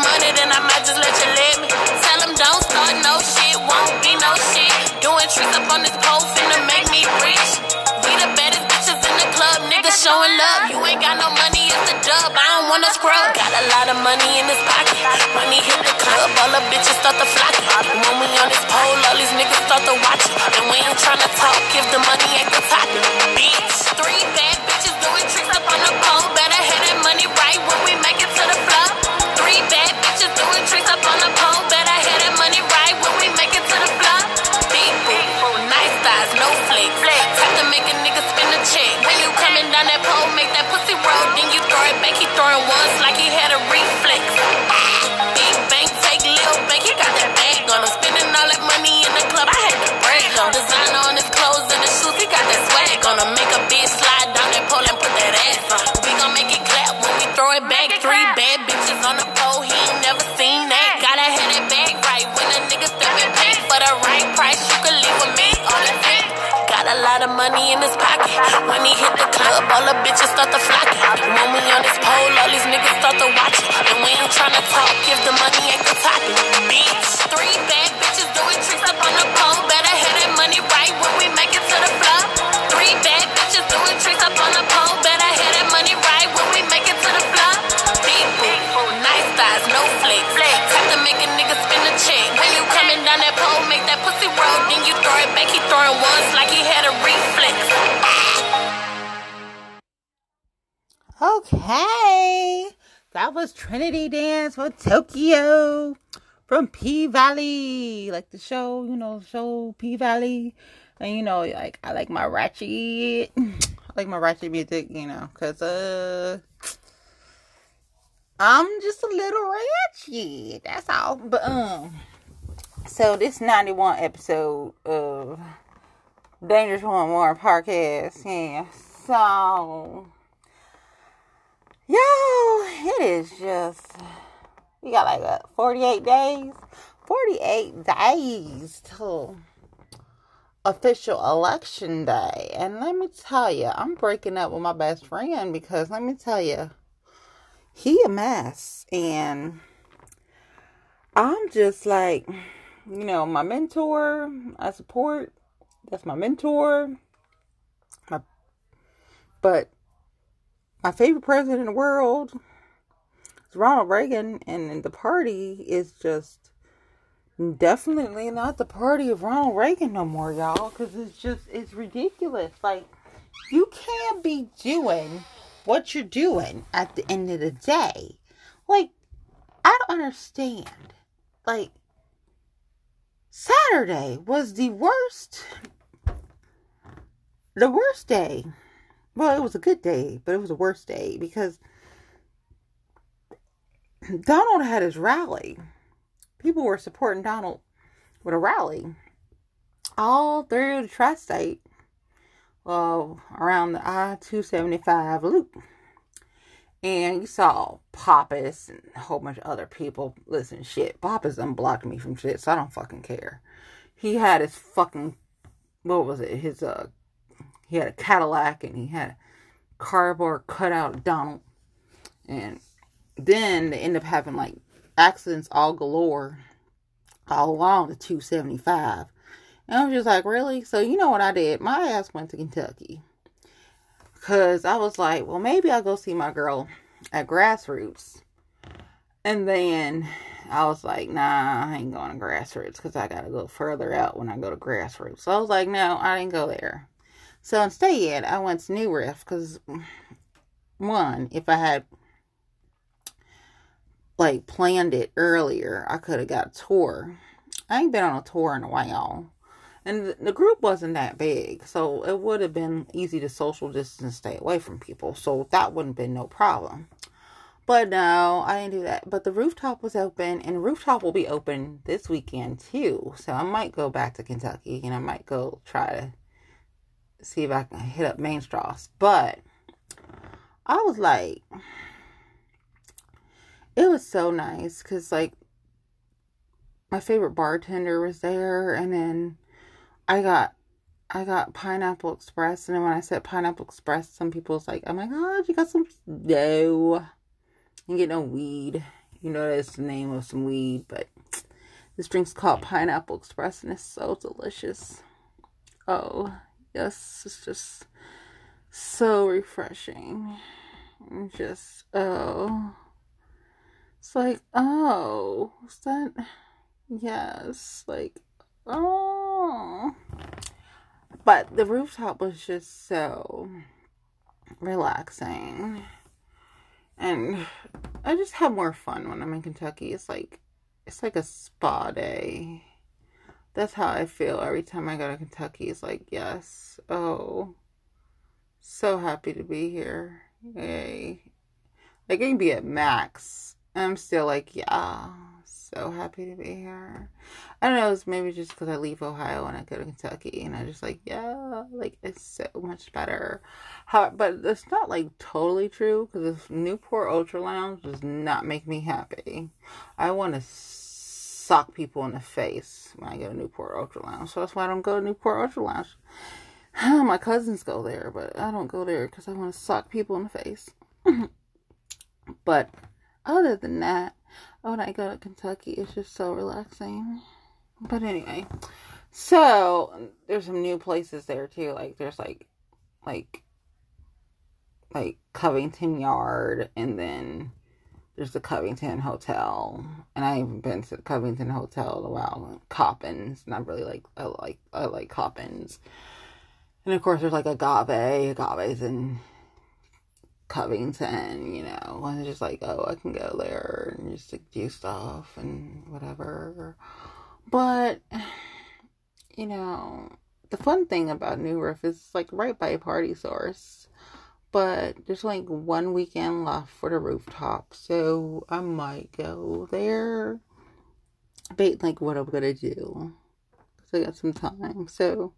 money, then I might just let you live me. Tell them don't start no shit, won't be no shit. Doing tricks up on this pole, finna make me rich. We the baddest bitches in the club, niggas showing love. You ain't got no money, it's the dub. I don't wanna scrub. Got a lot of money in this pocket. He hit the club, all the bitches start to flock. When we on this pole, all these niggas start to watch. And we ain't tryna talk if the money ain't the topic. Bitch, three bad lot of money in his pocket. When he hit the club, all the bitches start to flock. When we on this pole, all these niggas start to watch it. And we ain't tryna talk if the money ain't the topic. Bitch, three bad bitches doing tricks up on the pole. Better have that money right when we make it to the floor. Three bad bitches doing tricks up on the pole. Better have that money right when we make it to the floor. Big nice thighs, no flex. Have to make a nigga spin a check. When you coming down that pole, make that pussy roll, then you throw it back. He throwing ones like Okay. That was Trinity Dance for Tokyo from P Valley. Like the show, you know, show P Valley. And you know, like I like my ratchet. I like my ratchet music, you know, cause uh I'm just a little ratchet. That's all. But um so this 91 episode of Dangerous One More podcast, yeah. So Yo, it is just we got like what, 48 days? 48 days till official election day. And let me tell you, I'm breaking up with my best friend because let me tell you, he a mess. And I'm just like, you know, my mentor, I support, that's my mentor. My, but my favorite president in the world is Ronald Reagan, and the party is just definitely not the party of Ronald Reagan no more, y'all, because it's just, it's ridiculous. Like, you can't be doing what you're doing at the end of the day. Like, I don't understand. Like, Saturday was the worst, the worst day well, it was a good day, but it was a worse day because Donald had his rally. People were supporting Donald with a rally all through the tri state, around the I 275 loop. And you saw Pappas and a whole bunch of other people. Listen, shit, Pappas unblocked me from shit, so I don't fucking care. He had his fucking, what was it, his uh, he had a Cadillac and he had a cardboard cutout Donald. And then they end up having like accidents all galore all along the 275. And I was just like, really? So you know what I did? My ass went to Kentucky. Because I was like, well, maybe I'll go see my girl at Grassroots. And then I was like, nah, I ain't going to Grassroots because I got to go further out when I go to Grassroots. So I was like, no, I didn't go there. So instead, I went to New Riff because, one, if I had like planned it earlier, I could have got a tour. I ain't been on a tour in a while. And the group wasn't that big, so it would have been easy to social distance stay away from people. So that wouldn't have been no problem. But no, I didn't do that. But the rooftop was open, and rooftop will be open this weekend too. So I might go back to Kentucky and I might go try to see if I can hit up MainStrasse. But I was like, it was so nice because, like, my favorite bartender was there, and then I got I got Pineapple Express, and then when I said Pineapple Express, some people was like, "Oh my god, you got some?" No, you get no weed. You know that's the name of some weed, but this drink's called Pineapple Express, and it's so delicious. Oh yes, it's just so refreshing. Just oh, it's like oh, is that? Yes, like oh. But the rooftop was just so relaxing. And I just have more fun when I'm in Kentucky. It's like it's like a spa day. That's how I feel every time I go to Kentucky. It's like, yes, oh, so happy to be here. Yay. Like, I can be at max. I'm still like, yeah, so happy to be here. I don't know, it's maybe just because I leave Ohio and I go to Kentucky and I just like, yeah, like it's so much better. How, but it's not like totally true because this Newport Ultra Lounge does not make me happy. I want to sock people in the face when I go to Newport Ultra Lounge. So that's why I don't go to Newport Ultra Lounge. My cousins go there, but I don't go there because I want to sock people in the face. but other than that, when I go to Kentucky, it's just so relaxing. But anyway, so there's some new places there too. Like there's like, like, like Covington Yard, and then there's the Covington Hotel. And I haven't been to the Covington Hotel in a while. Coppins, I really like I like I like Coppins. And of course, there's like Agave. Agave's in Covington, you know, and just like, oh, I can go there and just like, do stuff and whatever. But, you know, the fun thing about New Riff is like right by Party Source. But there's like one weekend left for the rooftop, so I might go there. Bait like what I'm gonna do. Cause I got some time. So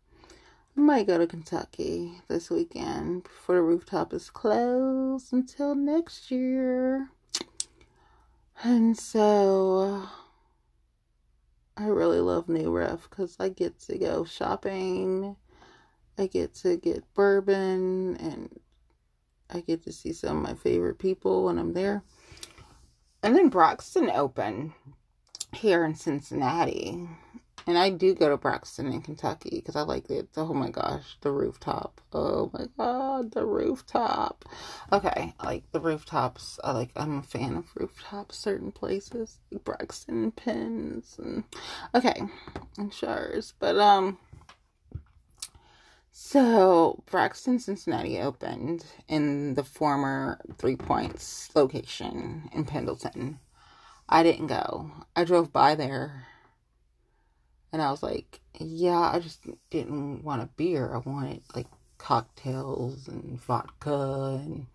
I might go to Kentucky this weekend before the rooftop is closed until next year. And so I really love New Riff because I get to go shopping. I get to get bourbon and I get to see some of my favorite people when I'm there. And then Braxton Open here in Cincinnati. And I do go to Braxton in Kentucky because I like it. Oh my gosh, the rooftop. Oh my god, the rooftop. Okay, like the rooftops. I like. I'm a fan of rooftops. Certain places, like Braxton Pins, and okay, and Shars. But um, so Braxton Cincinnati opened in the former Three Points location in Pendleton. I didn't go. I drove by there and I was like, yeah, I just didn't want a beer. I wanted like cocktails and vodka and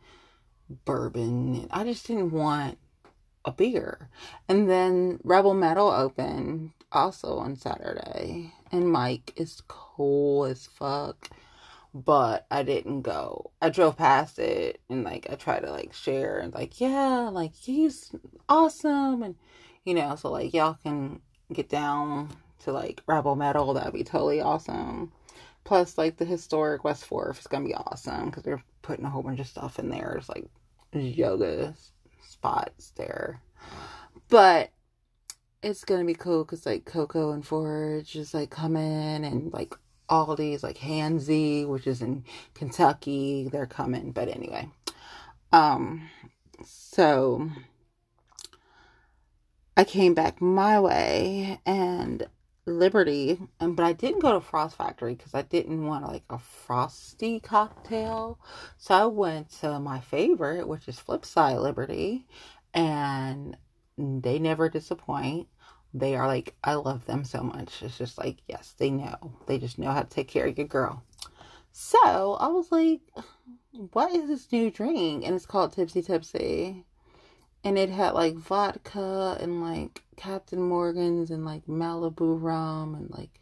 bourbon. And I just didn't want a beer. And then Rebel Mettle opened also on Saturday. And Mike is cool as fuck. But I didn't go. I drove past it and like I tried to like share and like, yeah, like he's awesome and you know, so like y'all can get down to like Rebel Mettle, that'd be totally awesome. Plus, like the historic West Fourth is gonna be awesome because they're putting a whole bunch of stuff in there. It's like yoga spots there, but it's gonna be cool because like Coco and Forge is like coming and like all these like Handsy, which is in Kentucky, they're coming. But anyway, um, so I came back my way and Liberty, and but I didn't go to Frost Factory because I didn't want like a frosty cocktail. So I went to my favorite, which is Flipside Liberty, and they never disappoint. They are like I love them so much. It's just like yes, they know. They just know how to take care of your girl. So I was like, what is this new drink? And it's called Tipsy Tipsy and it had like vodka and like Captain Morgan's and like Malibu rum and like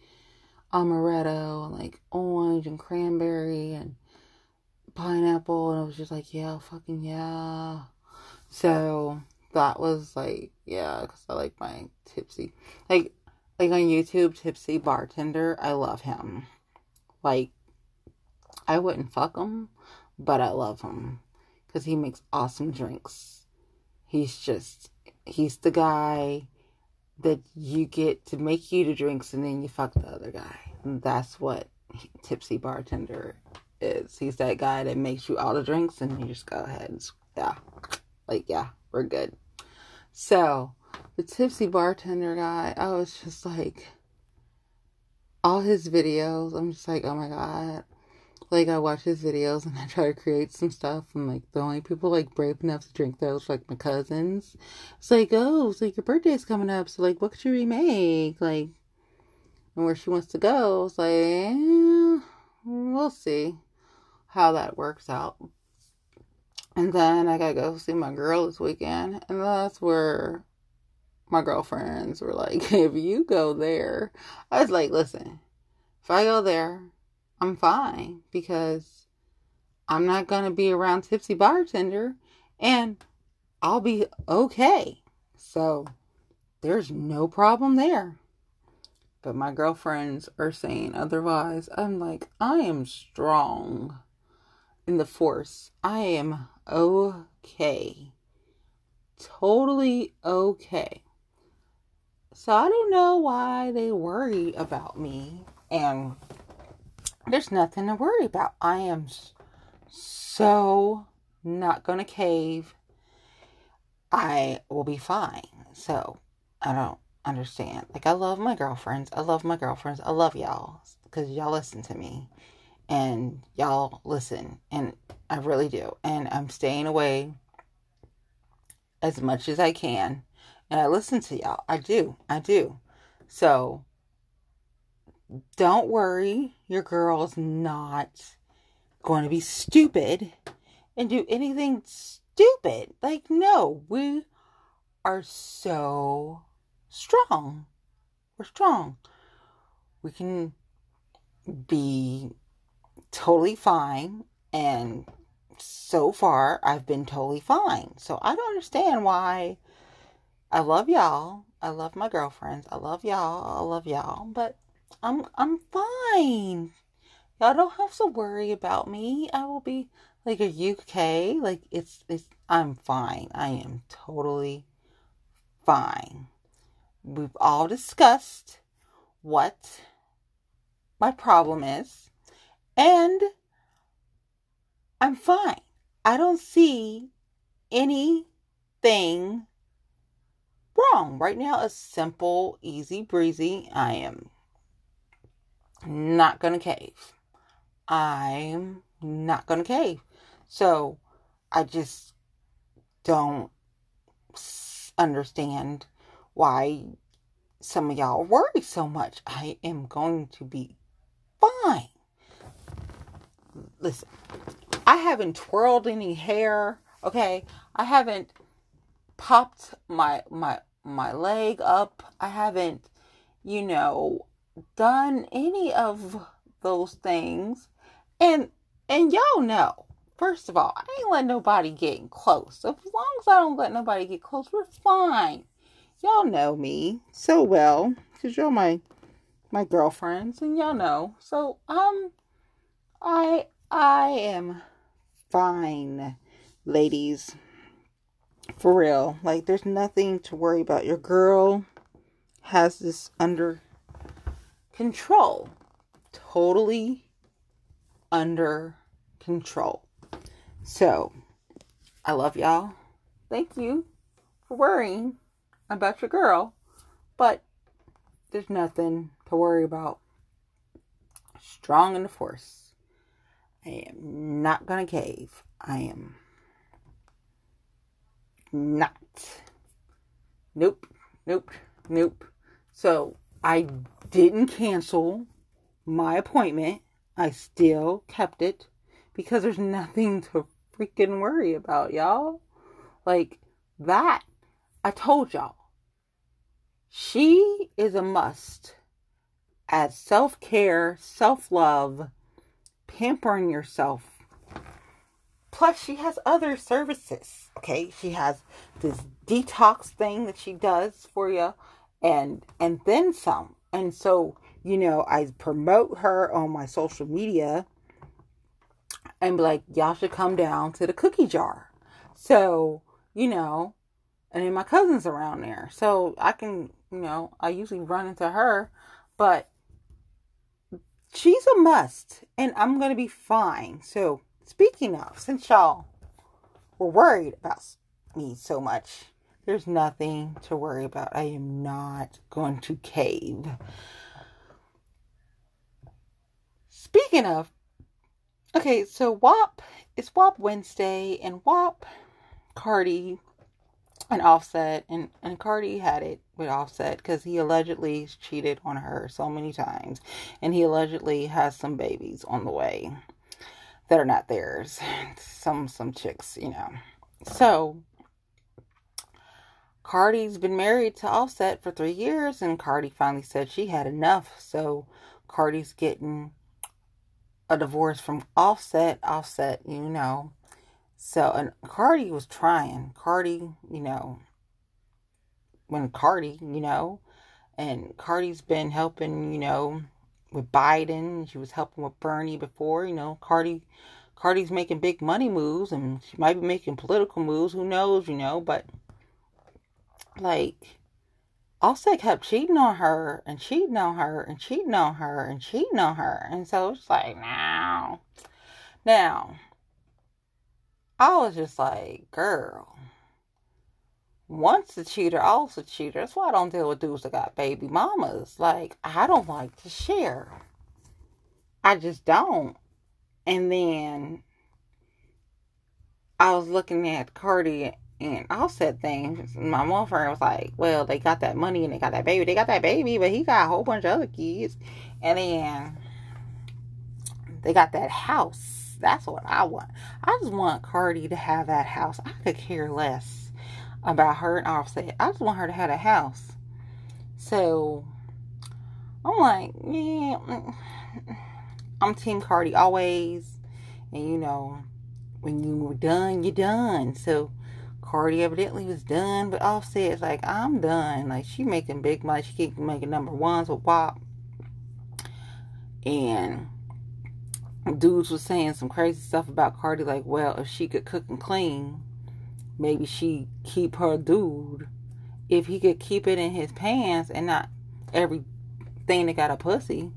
amaretto and like orange and cranberry and pineapple and I was just like yeah fucking yeah so that was like yeah because I like my tipsy like like on YouTube, Tipsy Bartender. I love him. Like, I wouldn't fuck him, but I love him because he makes awesome drinks. He's just, he's the guy that you get to make you the drinks and then you fuck the other guy. And that's what Tipsy Bartender is. He's that guy that makes you all the drinks and you just go ahead and, yeah, like, yeah, we're good. So, the tipsy bartender guy, I was just like, all his videos, I'm just like, oh my god. Like, I watch his videos and I try to create some stuff, and like, the only people like brave enough to drink those, like my cousins. It's like, oh, like your birthday's coming up, so like, what could you remake? Like, and where she wants to go. It's like, eh, we'll see how that works out. And then I gotta go see my girl this weekend, and that's where my girlfriends were like, if you go there, I was like, listen, if I go there, I'm fine because I'm not going to be around tipsy bartender and I'll be okay. So there's no problem there. But my girlfriends are saying otherwise. I'm like, I am strong in the force. I am okay. Totally okay. So I don't know why they worry about me. And there's nothing to worry about. I am so not going to cave. I will be fine. So I don't understand. Like, I love my girlfriends. I love my girlfriends. I love y'all because y'all listen to me and y'all listen. And I really do. And I'm staying away as much as I can and I listen to y'all. I do. I do. So don't worry, your girl's not going to be stupid and do anything stupid. Like, no, we are so strong. We're strong. We can be totally fine. And so far, I've been totally fine. So I don't understand why I love y'all. I love my girlfriends. I love y'all. I love y'all. But I'm I'm fine. Y'all don't have to worry about me. I will be like, are you okay? Like it's it's I'm fine. I am totally fine. We've all discussed what my problem is. And I'm fine. I don't see anything wrong. Right now, a simple, easy breezy. I am not going to cave. I'm not going to cave. So I just don't understand why some of y'all worry so much. I am going to be fine. Listen, I haven't twirled any hair, okay? I haven't popped my my my leg up. I haven't, you know, done any of those things. And and y'all know, first of all, I ain't let nobody get close. So as long as I don't let nobody get close, we're fine. Y'all know me so well because you're my my girlfriends and y'all know. So um I I am fine, ladies. For real. Like, there's nothing to worry about. Your girl has this under control. Totally under control. So, I love y'all. Thank you for worrying about your girl. But there's nothing to worry about. Strong in the force. I am not gonna cave. I am not. Nope, nope, nope. So I didn't cancel my appointment. I still kept it because there's nothing to freaking worry about, y'all. Like that, I told y'all. She is a must as self care, self love, pampering yourself Plus, she has other services. Okay, she has this detox thing that she does for you, and and then some. And so, you know, I promote her on my social media and be like, y'all should come down to the cookie jar. So, you know, and then my cousin's around there. So I can, you know, I usually run into her, but she's a must and I'm going to be fine. So, speaking of, since y'all were worried about me so much, there's nothing to worry about. I am not going to cave. Speaking of, okay, so WAP, it's WAP Wednesday, and WAP, Cardi, and Offset, and, and Cardi had it with Offset because he allegedly cheated on her so many times, and he allegedly has some babies on the way that are not theirs. Some some chicks, you know. So Cardi's been married to Offset for three years, and Cardi finally said she had enough. So Cardi's getting a divorce from Offset. Offset, you know. So, and Cardi was trying. Cardi, you know, when Cardi, you know, and Cardi's been helping, you know, with Biden. She was helping with Bernie before, you know. Cardi, Cardi's making big money moves, and she might be making political moves. Who knows, you know? But like Offset kept cheating on her and cheating on her and cheating on her and cheating on her. And so it's like, now, now, I was just like, girl, once a cheater, always a cheater. That's why I don't deal with dudes that got baby mamas. Like, I don't like to share. I just don't. And then I was looking at Cardi and Offset things. My mom friend was like, "Well, they got that money and they got that baby. They got that baby, but he got a whole bunch of other kids, and then they got that house. That's what I want. I just want Cardi to have that house. I could care less about her and Offset. I just want her to have a house. So I'm like, yeah, mm, mm. I'm Team Cardi always, and you know, when you were done, you're done. So." Cardi evidently was done, but Offset is like, I'm done. Like she making big money. She keep making number ones with WAP. And dudes was saying some crazy stuff about Cardi, like, well, if she could cook and clean, maybe she keep her dude. If he could keep it in his pants and not everything that got a pussy,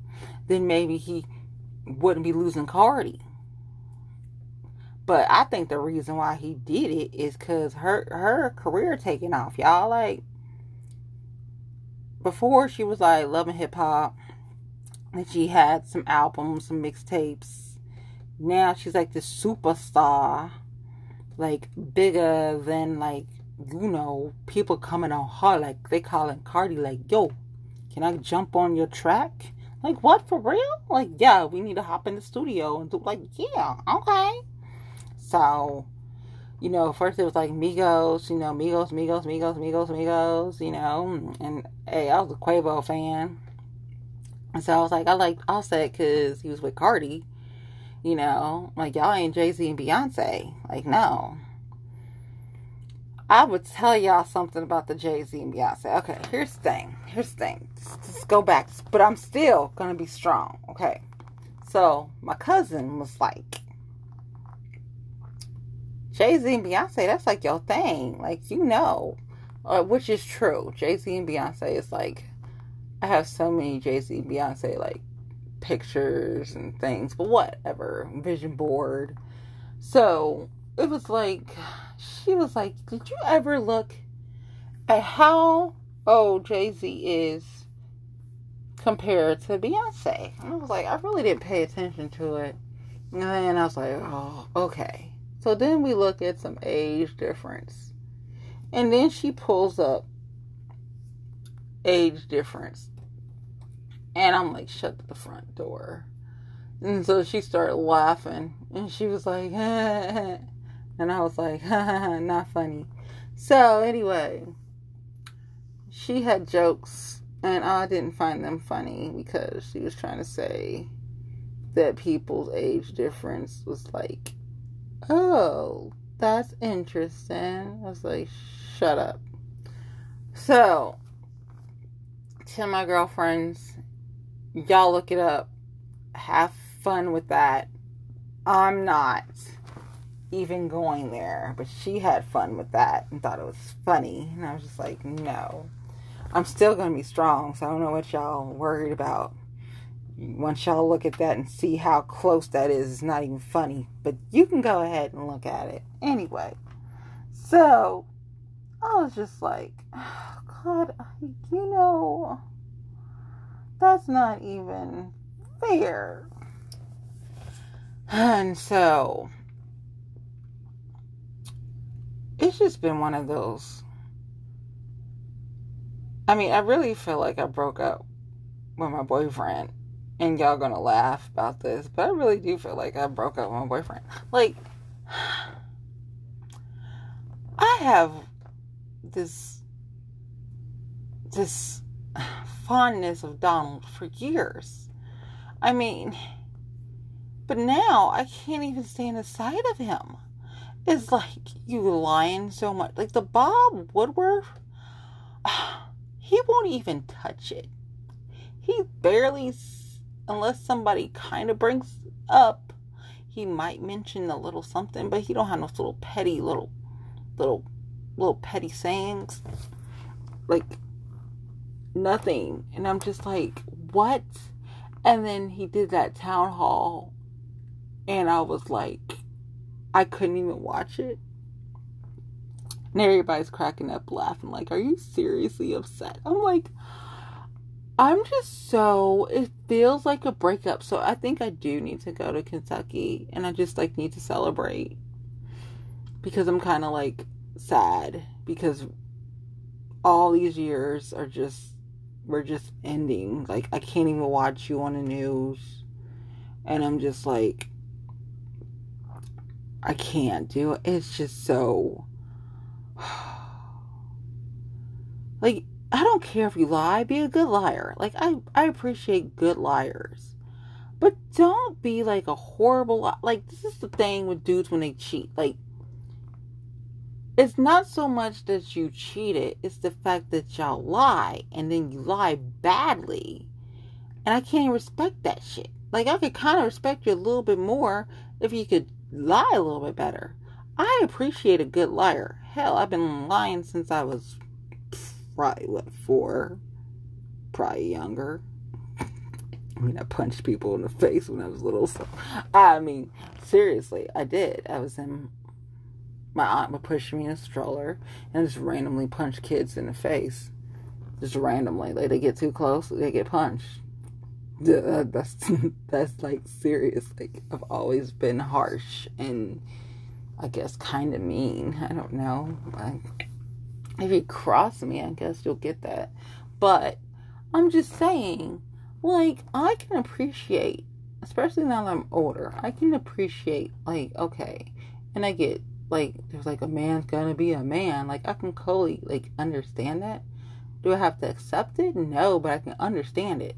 then maybe he wouldn't be losing Cardi. But I think the reason why he did it is because her her career taking off, y'all. Like before, she was like loving hip hop, and she had some albums, some mixtapes. Now she's like the superstar, like bigger than like you know people coming on her. Like they calling Cardi like, yo, can I jump on your track? Like what for real? Like yeah, we need to hop in the studio and do like yeah, okay. So, you know, first it was like Migos, you know, Migos, Migos, Migos, Migos, Migos, you know, and hey, I was a Quavo fan. And so I was like, I like Offset because he was with Cardi, you know, like y'all ain't Jay Z and Beyonce. Like, no. I would tell y'all something about the Jay Z and Beyonce. Okay, here's the thing. Here's the thing. Just, just go back. But I'm still going to be strong. Okay. So my cousin was like, Jay Z and Beyonce, that's like your thing. Like, you know, uh, which is true. Jay Z and Beyonce is like, I have so many Jay Z Beyonce like pictures and things, but whatever. Vision board. So it was like, she was like, Did you ever look at how old Jay Z is compared to Beyonce? And I was like, I really didn't pay attention to it. And then I was like, Oh, okay. So then we look at some age difference. And then she pulls up age difference. And I'm like, shut the front door. And so she started laughing. And she was like, and I was like, not funny. So anyway, she had jokes. And I didn't find them funny because she was trying to say that people's age difference was like oh, that's interesting. I was like, shut up. So, tell my girlfriends, y'all look it up. Have fun with that. I'm not even going there, but she had fun with that and thought it was funny. And I was just like, no. I'm still going to be strong, so I don't know what y'all worried about. Once y'all look at that and see how close that is, it's not even funny. But you can go ahead and look at it. Anyway, so I was just like, oh, God, you know, that's not even fair. And so it's just been one of those. I mean, I really feel like I broke up with my boyfriend. And y'all gonna laugh about this, but I really do feel like I broke up with my boyfriend. Like, I have this this fondness of Donald for years. I mean, but now I can't even stand the sight of him. It's like you lying so much. Like the Bob Woodward, he won't even touch it. He barely, unless somebody kind of brings up, he might mention a little something, but he don't have no little petty little, little, little petty sayings. Like nothing. And I'm just like, what? And then he did that town hall and I was like, I couldn't even watch it. And everybody's cracking up laughing, like, Are you seriously upset? I'm like, I'm just so it feels like a breakup. So I think I do need to go to Kentucky and I just like need to celebrate. Because I'm kinda like sad because all these years are just we're just ending. Like I can't even watch you on the news. And I'm just like I can't do it. It's just so. like, I don't care if you lie, be a good liar. Like, I, I appreciate good liars. But don't be like a horrible. Like, this is the thing with dudes when they cheat. Like, it's not so much that you cheated, it's the fact that y'all lie and then you lie badly. And I can't respect that shit. Like, I could kind of respect you a little bit more if you could lie a little bit better. I appreciate a good liar. Hell, I've been lying since I was probably what four, probably younger. I mean, I punched people in the face when I was little. So, I mean, seriously, I did. I was in. My aunt would push me in a stroller and just randomly punch kids in the face. Just randomly. Like, they get too close, they get punched. Uh, that's that's like serious. Like I've always been harsh and I guess kind of mean. I don't know. Like, if you cross me, I guess you'll get that. But I'm just saying, like I can appreciate, especially now that I'm older, I can appreciate like okay, and I get like there's like a man's gonna be a man. Like I can totally like understand that. Do I have to accept it? No, but I can understand it.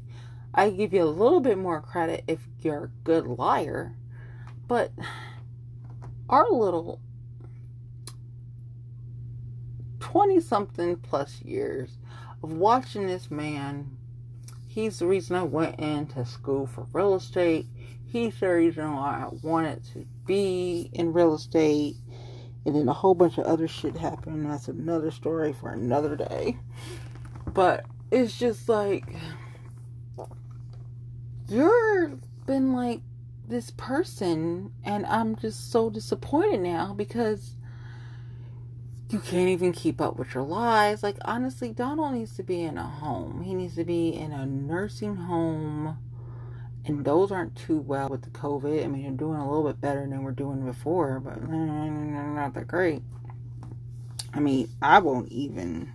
I give you a little bit more credit if you're a good liar, but our little 20 something plus years of watching this man, he's the reason I went into school for real estate. He's the reason why I wanted to be in real estate. And then a whole bunch of other shit happened. That's another story for another day. But it's just like you've been like this person and I'm just so disappointed now because you can't even keep up with your lies. Like honestly, Donald needs to be in a home. He needs to be in a nursing home. And those aren't too well with the COVID. I mean, they're doing a little bit better than we're doing before, but not that great. I mean, I won't even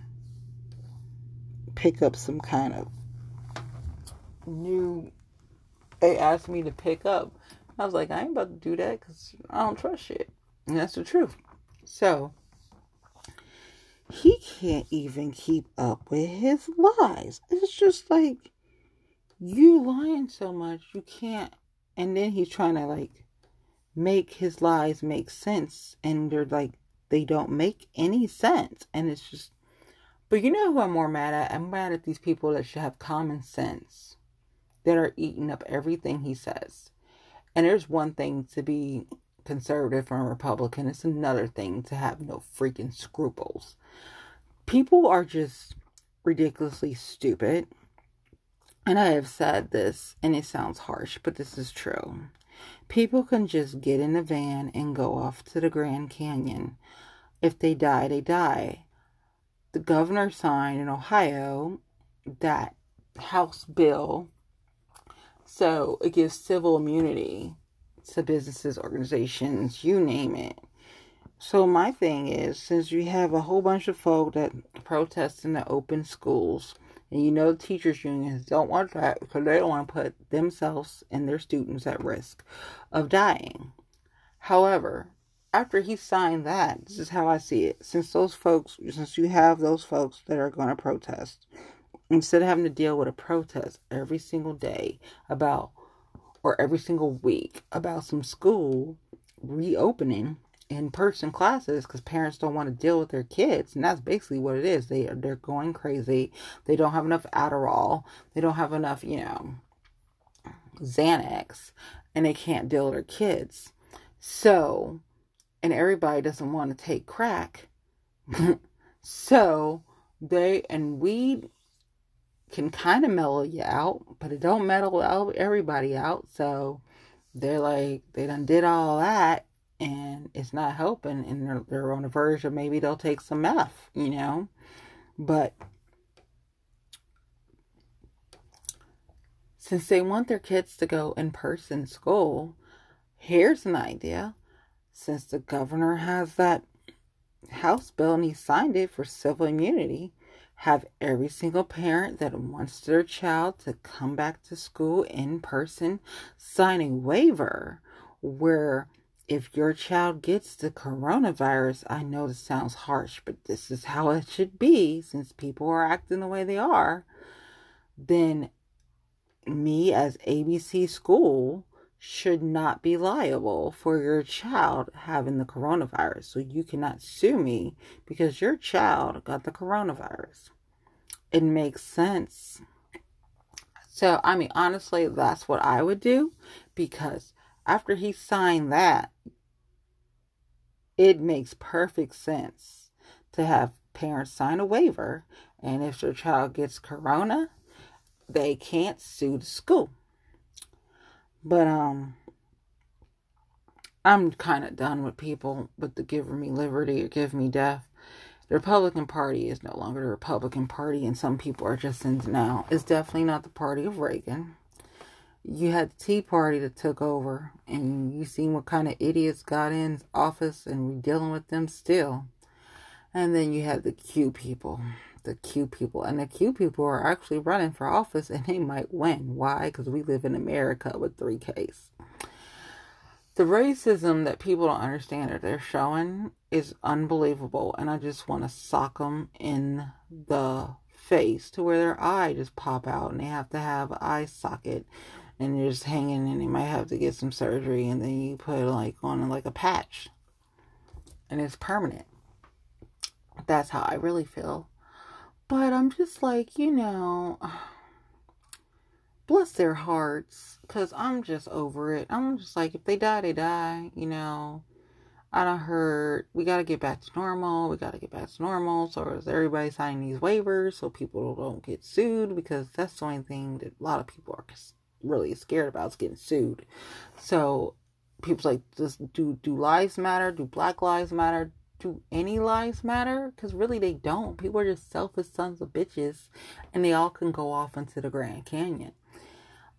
pick up some kind of new they asked me to pick up. I was like, I ain't about to do that because I don't trust shit. And that's the truth. So, he can't even keep up with his lies. It's just like, you lying so much, you can't. And then he's trying to like make his lies make sense. And they're like, they don't make any sense. And it's just But you know who I'm more mad at? I'm mad at these people that should have common sense that are eating up everything he says. And there's one thing to be conservative and Republican, it's another thing to have no freaking scruples. People are just ridiculously stupid. And I have said this, and it sounds harsh, but this is true. People can just get in a van and go off to the Grand Canyon. If they die, they die. The governor signed in Ohio that House bill so it gives civil immunity to businesses, organizations, you name it. So my thing is, since you have a whole bunch of folk that protest in the open schools, and you know the teachers unions don't want that because they don't want to put themselves and their students at risk of dying. However, after he signed that, this is how I see it. Since those folks, since you have those folks that are going to protest, instead of having to deal with a protest every single day about, or every single week about some school reopening in person classes because parents don't want to deal with their kids and that's basically what it is. They they're going crazy. They don't have enough Adderall. They don't have enough you know Xanax and they can't deal with their kids. So and everybody doesn't want to take crack. So they and weed can kind of mellow you out but it don't mellow everybody out. So they're like they done did all that and it's not helping and they're, they're on the verge of maybe they'll take some meth, you know. But since they want their kids to go in person school, here's an idea. Since the governor has that House bill and he signed it for civil immunity, have every single parent that wants their child to come back to school in person sign a waiver where if your child gets the coronavirus, I know this sounds harsh, but this is how it should be since people are acting the way they are, then me as ABC school should not be liable for your child having the coronavirus. So you cannot sue me because your child got the coronavirus. It makes sense. So, I mean, honestly, that's what I would do because after he signed that, it makes perfect sense to have parents sign a waiver. And if their child gets corona, they can't sue the school. But um I'm kind of done with people with the give me liberty or give me death. The Republican Party is no longer the Republican Party, and some people are just in denial. It's definitely not the party of Reagan you had the Tea Party that took over, and you seen what kind of idiots got in office, and we're dealing with them still. And then you had the Q people, the Q people, and the Q people are actually running for office, and they might win. Why? Because we live in America with three Ks. The racism that people don't understand that they're showing is unbelievable, and I just want to sock them in the face to where their eye just pop out, and they have to have eye socket and you're just hanging and you might have to get some surgery and then you put like on like a patch and it's permanent that's how i really feel but i'm just like you know bless their hearts because i'm just over it i'm just like if they die they die you know I don't heard we got to get back to normal. We got to get back to normal. So is everybody signing these waivers so people don't get sued? Because that's the only thing that a lot of people are really scared about is getting sued. So people's like, does do do lives matter? Do Black lives matter? Do any lives matter? Because really they don't. People are just selfish sons of bitches, and they all can go off into the Grand Canyon.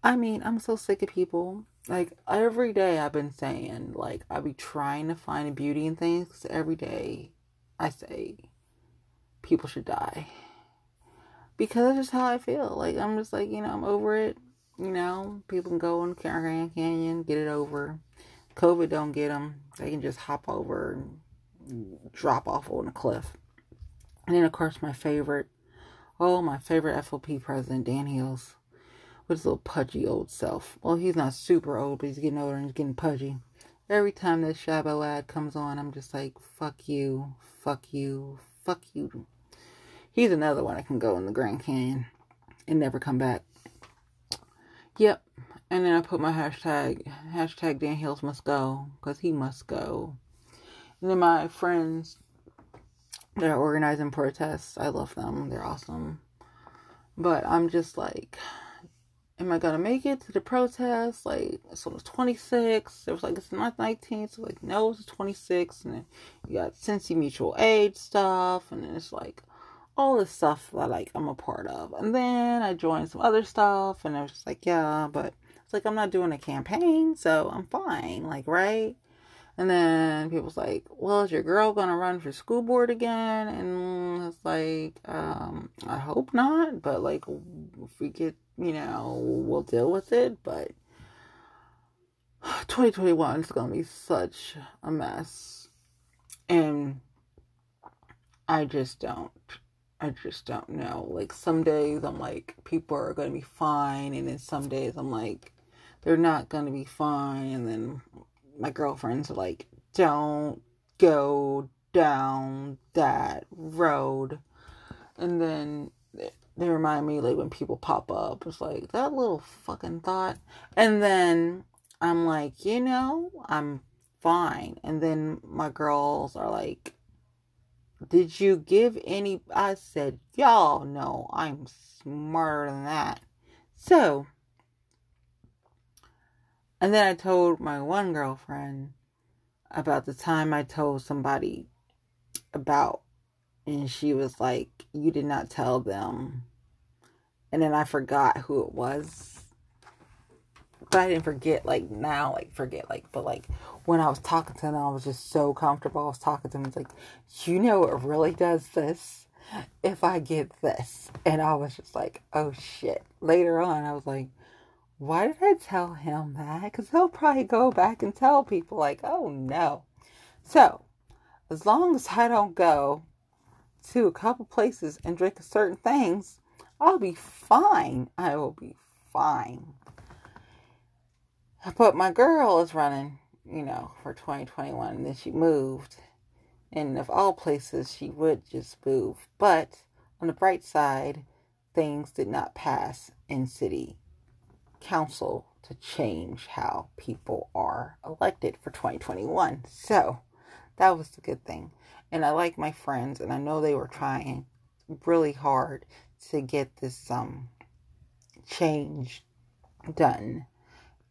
I mean, I'm so sick of people. Like every day, I've been saying, like I be trying to find a beauty in things. Every day, I say people should die because that's just how I feel. Like I'm just like you know I'm over it. You know, people can go in Grand Canyon, get it over. COVID don't get them. They can just hop over and drop off on a cliff. And then, of course, my favorite, oh, my favorite FOP president, Dan Hils, with his little pudgy old self. Well, he's not super old, but he's getting older and he's getting pudgy. Every time that Chabot ad comes on, I'm just like, fuck you, fuck you, fuck you. He's another one I can go in the Grand Canyon and never come back. Yep. And then I put my hashtag, hashtag Dan Hils must go, because he must go. And then my friends that are organizing protests, I love them. They're awesome. But I'm just like, am I gonna make it to the protest? Like, so it's 26. It was like it's not 19. So like, no, it's 26. And then you got Cincy Mutual Aid stuff, and then it's like all the stuff that like I'm a part of. And then I joined some other stuff, and I was like, yeah, but it's like I'm not doing a campaign, so I'm fine. Like, right? And then people's like, well, is your girl gonna run for school board again? And it's like, um, I hope not, but like, if we get, you know, we'll deal with it. But 2021 is gonna be such a mess. And I just don't, I just don't know. Like, some days I'm like, people are gonna be fine. And then some days I'm like, they're not gonna be fine. And then my girlfriends are like, don't go down that road. And then they remind me, like, when people pop up, it's like, that little fucking thought. And then I'm like, you know, I'm fine. And then my girls are like, did you give any? I said, y'all know I'm smarter than that. So, and then I told my one girlfriend about the time I told somebody about, and she was like, You did not tell them. And then I forgot who it was. But I didn't forget, like now, like forget, like, but like when I was talking to them, I was just so comfortable. I was talking to them, it's like, You know, it really does this if I get this. And I was just like, Oh shit. Later on, I was like, why did I tell him that? Because he'll probably go back and tell people, like, oh no. So, as long as I don't go to a couple places and drink certain things, I'll be fine. I will be fine. But my girl is running, you know, for 2021, and then she moved. And of all places, she would just move. But on the bright side, things did not pass in city council to change how people are elected for 2021. So that was a good thing. And I like my friends, and I know they were trying really hard to get this um change done,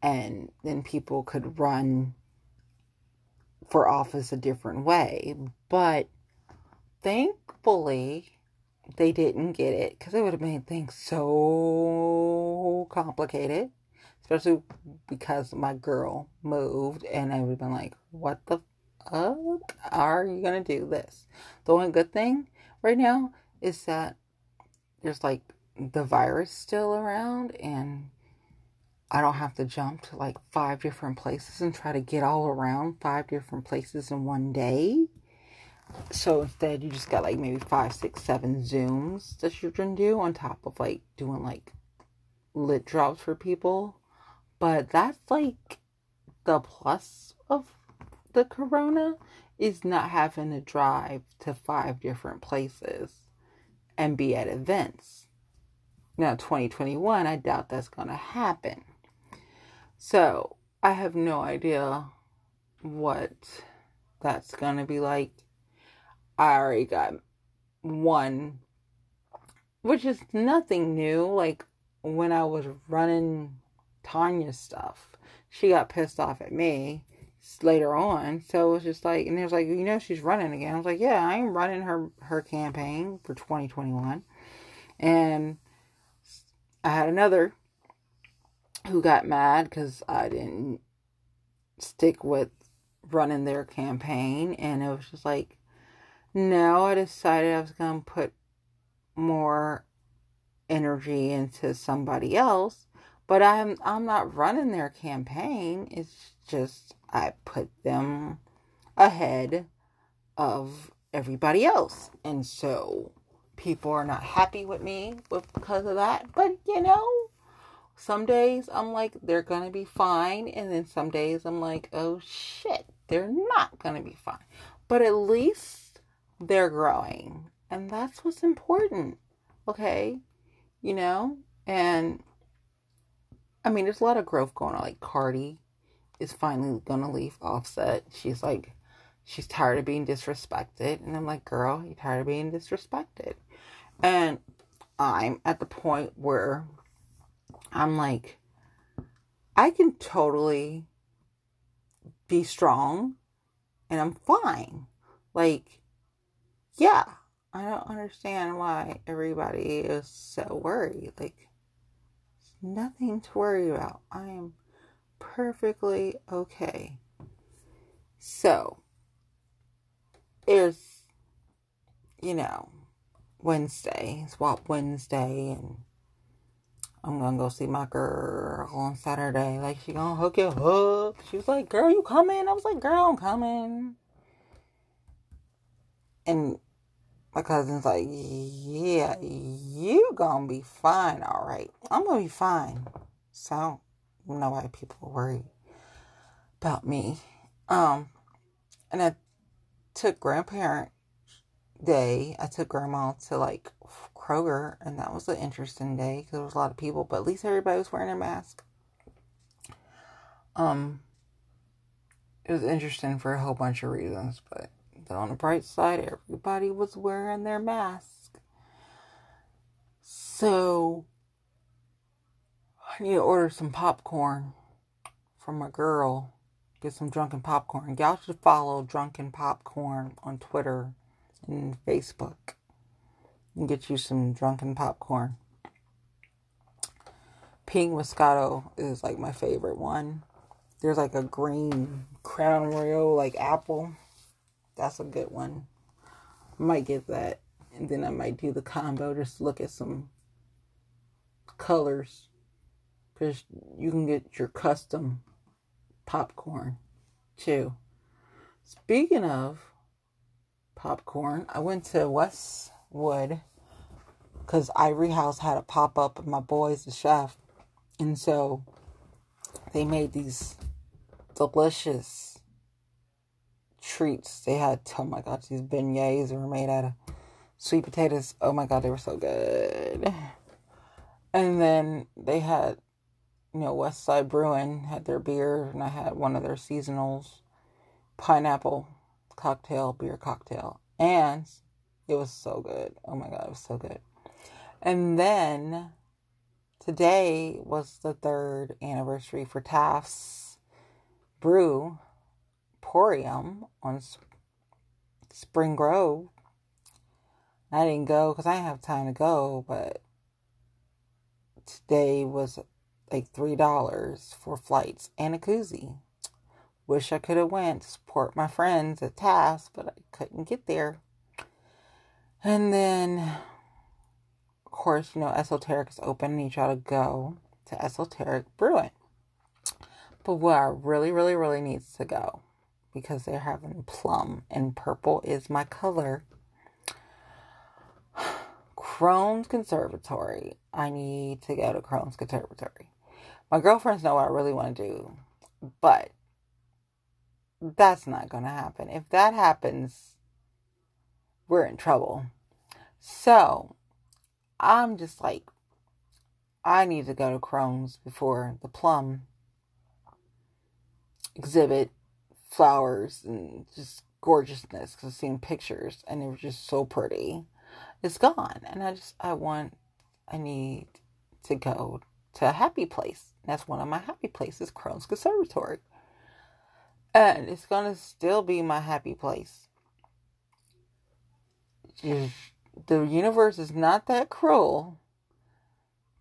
and then people could run for office a different way. But thankfully, they didn't get it because it would have made things so complicated, especially because my girl moved and I would have been like, what the fuck are you going to do this? The only good thing right now is that there's like the virus still around and I don't have to jump to like five different places and try to get all around five different places in one day. So instead, you just got like maybe five, six, seven Zooms that you can do on top of like doing like lit drops for people. But that's like the plus of the corona is not having to drive to five different places and be at events. Now, 2021, I doubt that's going to happen. So, I have no idea what that's going to be like I already got one, which is nothing new. Like when I was running Tanya's stuff, she got pissed off at me later on. So it was just like, and it was like, you know, she's running again. I was like, yeah, I'm running her her campaign for 2021, and I had another who got mad because I didn't stick with running their campaign, and it was just like, no, I decided I was going to put more energy into somebody else, but I'm I'm not running their campaign. It's just I put them ahead of everybody else. And so people are not happy with me because of that. But you know, some days I'm like they're going to be fine and then some days I'm like, "Oh shit, they're not going to be fine." But at least they're growing And that's what's important. Okay? You know? And I mean, there's a lot of growth going on. Like Cardi is finally gonna leave Offset. She's like, she's tired of being disrespected. And I'm like, girl, you tired of being disrespected? And I'm at the point where I'm like, I can totally be strong and I'm fine. Like, yeah, I don't understand why everybody is so worried. Like, nothing to worry about. I am perfectly okay. So, it's, you know, Wednesday, Swap Wednesday, and I'm gonna go see my girl on Saturday. Like, she gonna hook you up. She was like, Girl, you coming? I was like, Girl, I'm coming. And my cousin's like, Yeah, you gonna be fine, all right. I'm gonna be fine. So, don't know why people worry about me. Um, and I took grandparent day. I took grandma to like Kroger, and that was an interesting day because there was a lot of people, but at least everybody was wearing their mask. Um, it was interesting for a whole bunch of reasons, but on the bright side, everybody was wearing their mask. So, I need to order some popcorn from my girl. Get some drunken popcorn. Y'all should follow Drunken Popcorn on Twitter and Facebook and get you some drunken popcorn. Pink Moscato is like my favorite one. There's like a green Crown Royal, like apple. That's a good one. I might get that. And then I might do the combo. Just look at some colors. Because you can get your custom popcorn too. Speaking of popcorn, I went to Westwood because Ivory House had a pop up, and my boy's the chef, and so they made these delicious treats. They had oh my god, these beignets were made out of sweet potatoes. Oh my god, they were so good. And then they had, you know, West Side Brewing had their beer, and I had one of their seasonals, pineapple cocktail, beer cocktail, and it was so good. Oh my god, it was so good. And then today was the third anniversary for Taft's Brew Porium on Spring Grove. I didn't go because I didn't have time to go, but today was like three dollars for flights and a koozie. Wish I could have went to support my friends at Taft, but I couldn't get there. And then of course, you know, Esoteric is open and you try to go to Esoteric Brewing. But where I really, really, really needs to go because they're having plum and purple is my color. Krohn's Conservatory. I need to go to Krohn's Conservatory. My girlfriends know what I really want to do, but that's not going to happen. If that happens, we're in trouble. So, I'm just like, I need to go to Krohn's before the plum exhibit flowers and just gorgeousness because I've seen pictures and they were just so pretty. It's gone. And I just, I want, I need to go to a happy place. That's one of my happy places, Krohn's Conservatory. And it's going to still be my happy place. The universe is not that cruel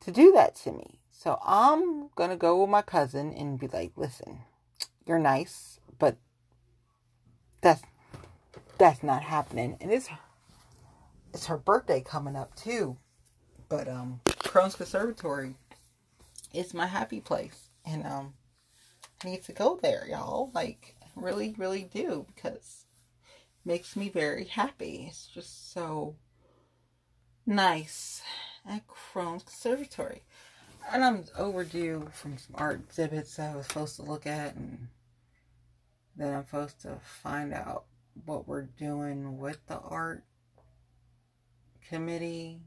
to do that to me. So I'm going to go with my cousin and be like, listen, you're nice, but that's that's not happening. And it's it's her birthday coming up too. But um Krohn's Conservatory is my happy place. And um I need to go there, y'all. Like really, really do because makes me very happy. It's just so nice at Krohn's Conservatory. And I'm overdue from some art exhibits I was supposed to look at, and then I'm supposed to find out what we're doing with the art committee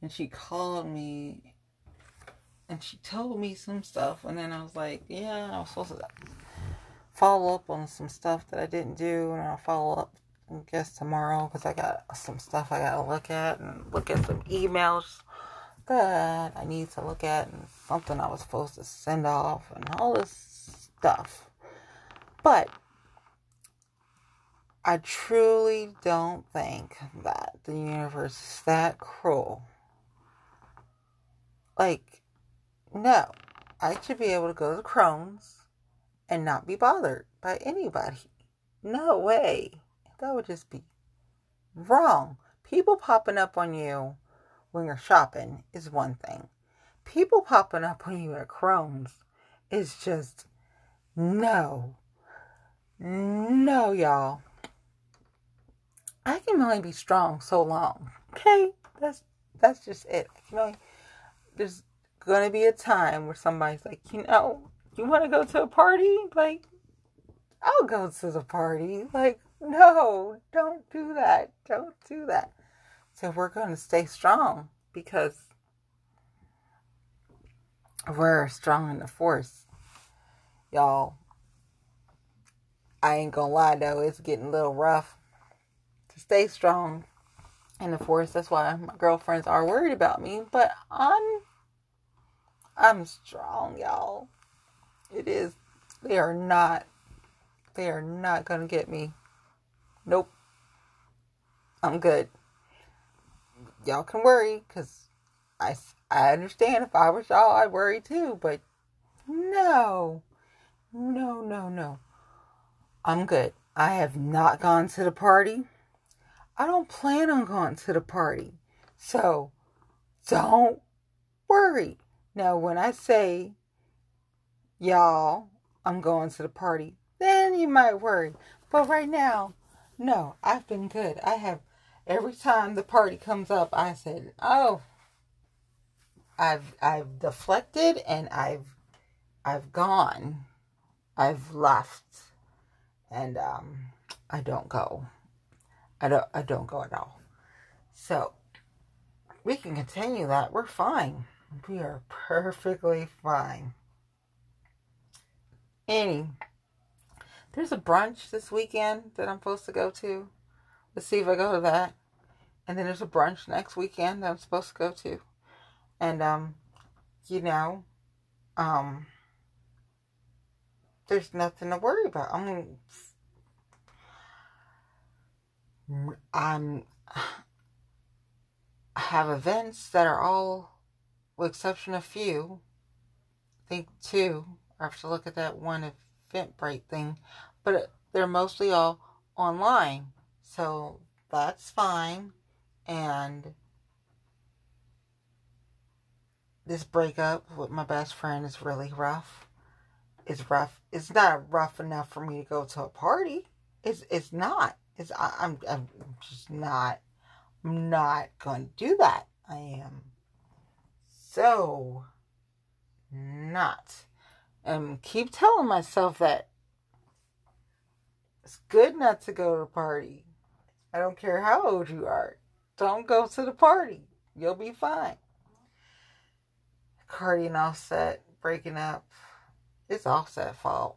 and she called me and she told me some stuff and then I was like, yeah, I was supposed to follow up on some stuff that I didn't do and I'll follow up I guess tomorrow because I got some stuff I gotta look at and look at some emails that I need to look at and something I was supposed to send off and all this stuff. But I truly don't think that the universe is that cruel. Like, no, I should be able to go to Krohn's and not be bothered by anybody. No way. That would just be wrong. People popping up on you when you're shopping is one thing. People popping up on you at Krohn's is just no. No, y'all. I can only be strong so long. Okay? That's that's just it. You know, there's gonna be a time where somebody's like, you know, you wanna go to a party? Like, I'll go to the party. Like, no, don't do that. Don't do that. So we're going to stay strong because we're strong in the force. Y'all, I ain't gonna lie though, it's getting a little rough to stay strong in the force. That's why my girlfriends are worried about me, but I'm I'm strong, y'all. It is they are not they are not gonna get me. Nope. I'm good y'all can worry because I, I understand if I was y'all, I'd worry too. But no, no, no, no. I'm good. I have not gone to the party. I don't plan on going to the party. So don't worry. Now, when I say, y'all, I'm going to the party, then you might worry. But right now, no, I've been good. I have every time the party comes up, I said, "Oh, I've I've deflected and I've I've gone, I've left, and um, I don't go. I don't I don't go at all. So we can continue that. We're fine. We are perfectly fine. Any, there's a brunch this weekend that I'm supposed to go to. Let's see if I go to that. And then there's a brunch next weekend that I'm supposed to go to. And um, you know, um there's nothing to worry about. I mean I'm I have events that are all with exception of few. I think two. I have to look at that one Eventbrite thing. But they're mostly all online. So that's fine. And this breakup with my best friend is really rough. It's rough. It's not rough enough for me to go to a party. It's it's not. It's I, I'm I'm just not. I'm not going to do that. I am so not. And keep telling myself that it's good not to go to a party. I don't care how old you are. Don't go to the party. You'll be fine. Cardi and Offset breaking up. It's Offset fault.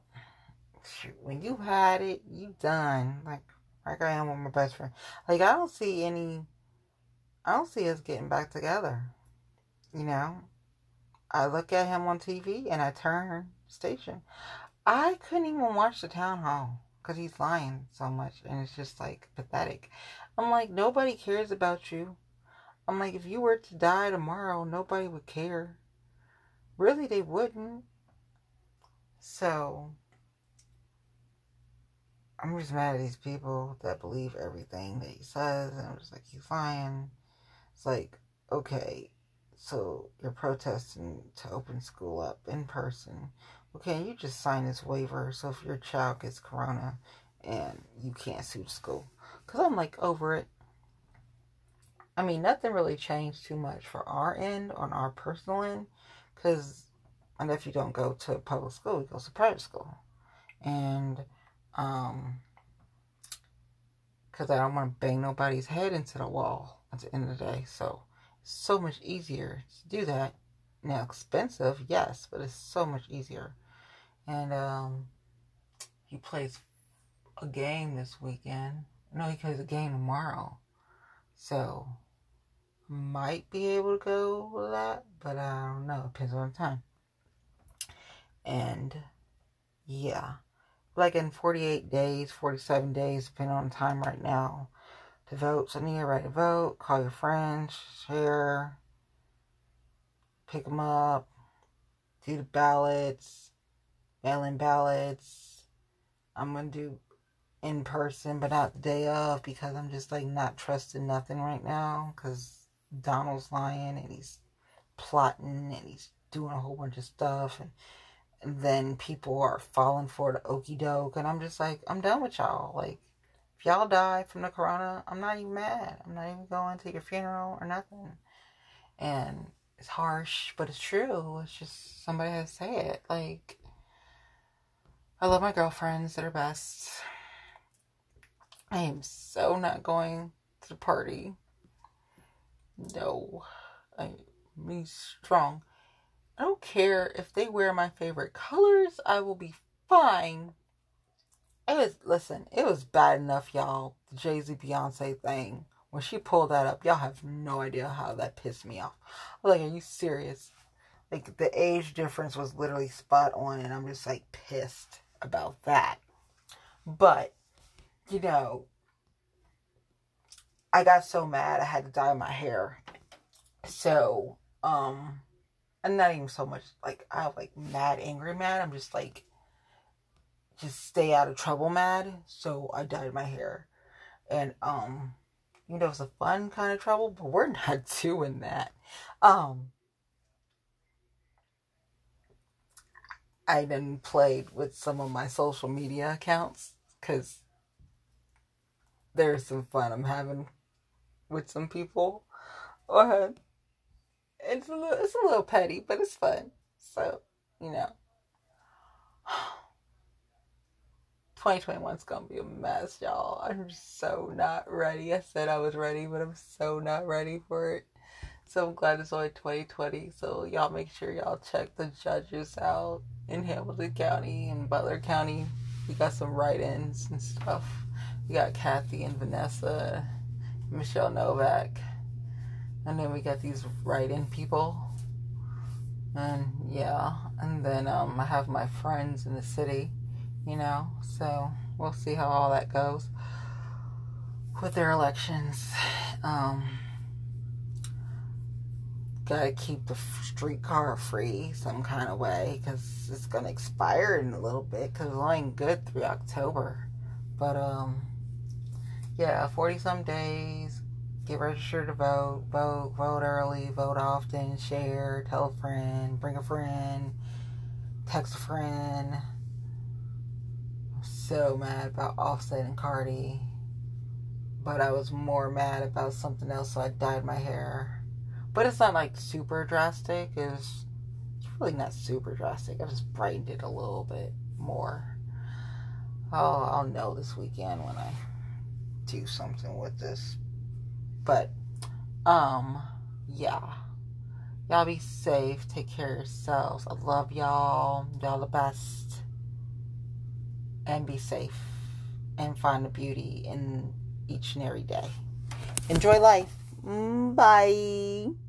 Shoot, when you had it, you done. Like like I am with my best friend. Like I don't see any I don't see us getting back together. You know? I look at him on TV and I turn station. I couldn't even watch the town hall because he's lying so much and it's just like pathetic. I'm like, nobody cares about you. I'm like, if you were to die tomorrow, nobody would care. Really, they wouldn't. So, I'm just mad at these people that believe everything that he says. And I'm just like, he's lying. It's like, okay, so you're protesting to open school up in person okay, you just sign this waiver so if your child gets corona and you can't sue the school. Because I'm like over it. I mean, nothing really changed too much for our end, on our personal end. Because my nephew don't go to public school, he goes to private school. And, um, because I don't want to bang nobody's head into the wall. at the end of the day. So it's so much easier to do that. Now expensive, yes, but it's so much easier. And um he plays a game this weekend. No, he plays a game tomorrow. So might be able to go with that, but I don't know. Depends on the time. And yeah, like in 48 days, 47 days, depending on the time right now, to vote. So, need to write a vote, call your friends, share, pick them up, do the ballots, mail in ballots. I'm to do in person, but not the day of because I'm just like not trusting nothing right now because Donald's lying and he's plotting and he's doing a whole bunch of stuff and, and then people are falling for the okey doke and I'm just like I'm done with y'all. Like if y'all die from the corona I'm not even mad. I'm not even going to your funeral or nothing. And it's harsh but it's true. It's just somebody has to say it. Like I love my girlfriends that are best I am so not going to the party no, I me strong. I don't care if they wear my favorite colors. I will be fine. It was listen. It was bad enough, y'all. The Jay Z Beyonce thing when she pulled that up, y'all have no idea how that pissed me off. Like, are you serious? Like the age difference was literally spot on, and I'm just like pissed about that. But you know, I got so mad I had to dye my hair. So, um, I'm not even so much like I have like mad angry mad. I'm just like just stay out of trouble mad. So I dyed my hair. And um you know it's a fun kind of trouble, but we're not doing that. Um I then played with some of my social media accounts because there's some fun I'm having with some people. Or it's a little it's a little petty, but it's fun. So, you know. 2021 is gonna be a mess, y'all. I'm so not ready. I said I was ready, but I'm so not ready for it. So I'm glad it's only 2020. So y'all make sure y'all check the judges out in Hamilton County and Butler County. We got some write-ins and stuff. We got Kathy and Vanessa Michelle Novak. And then we got these write-in people. And yeah, and then um, I have my friends in the city, you know. So we'll see how all that goes with their elections. Um, gotta keep the streetcar free some kind of way because it's gonna expire in a little bit because it's only good through October. But um, yeah, 40 some days. Get registered to vote. Vote, vote early, vote often, share, tell a friend, bring a friend, text a friend. I'm so mad about Offset and Cardi. But I was more mad about something else, so I dyed my hair. But it's not like super drastic. It's, it's really not super drastic. I just brightened it a little bit more. Oh, I'll know this weekend when I do something with this. But, um, yeah. Y'all be safe. Take care of yourselves. I love y'all. Y'all the best. And be safe. And find the beauty in each and every day. Enjoy life. Mm, bye.